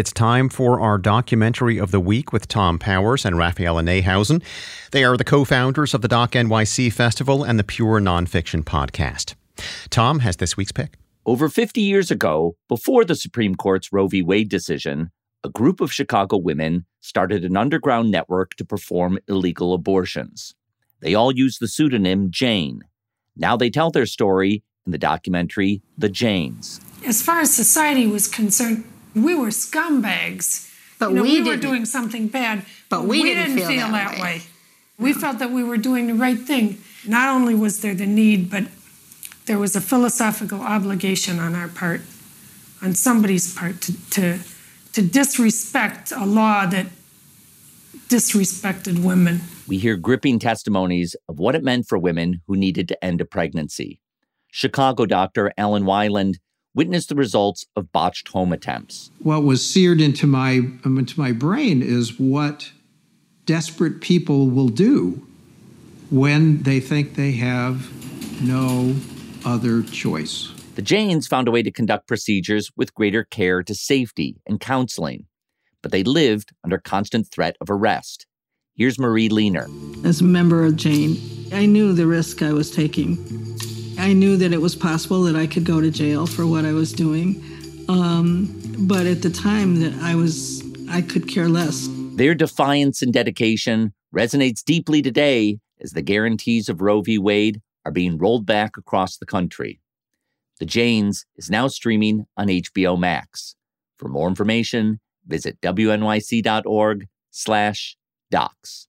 It's time for our documentary of the week with Tom Powers and Raphaela Neihausen. They are the co founders of the Doc NYC Festival and the Pure Nonfiction Podcast. Tom has this week's pick. Over 50 years ago, before the Supreme Court's Roe v. Wade decision, a group of Chicago women started an underground network to perform illegal abortions. They all used the pseudonym Jane. Now they tell their story in the documentary The Janes. As far as society was concerned, we were scumbags. But you know, we we, were didn't- doing something bad. But we didn't feel that way. We felt that we were doing the right thing. Not only was there the need, but there was a philosophical obligation on our part, on somebody's part, to, to, to disrespect a law that disrespected women. We hear gripping testimonies of what it meant for women who needed to end a pregnancy. Chicago doctor Alan Weiland witnessed the results of botched home attempts. what was seared into my um, into my brain is what desperate people will do when they think they have no other choice. The Janes found a way to conduct procedures with greater care to safety and counseling, but they lived under constant threat of arrest. Here's Marie Leaner. As a member of Jane, I knew the risk I was taking. I knew that it was possible that I could go to jail for what I was doing. Um, but at the time that I was, I could care less. Their defiance and dedication resonates deeply today as the guarantees of Roe v. Wade are being rolled back across the country. The Janes is now streaming on HBO Max. For more information, visit wnyc.org slash docs.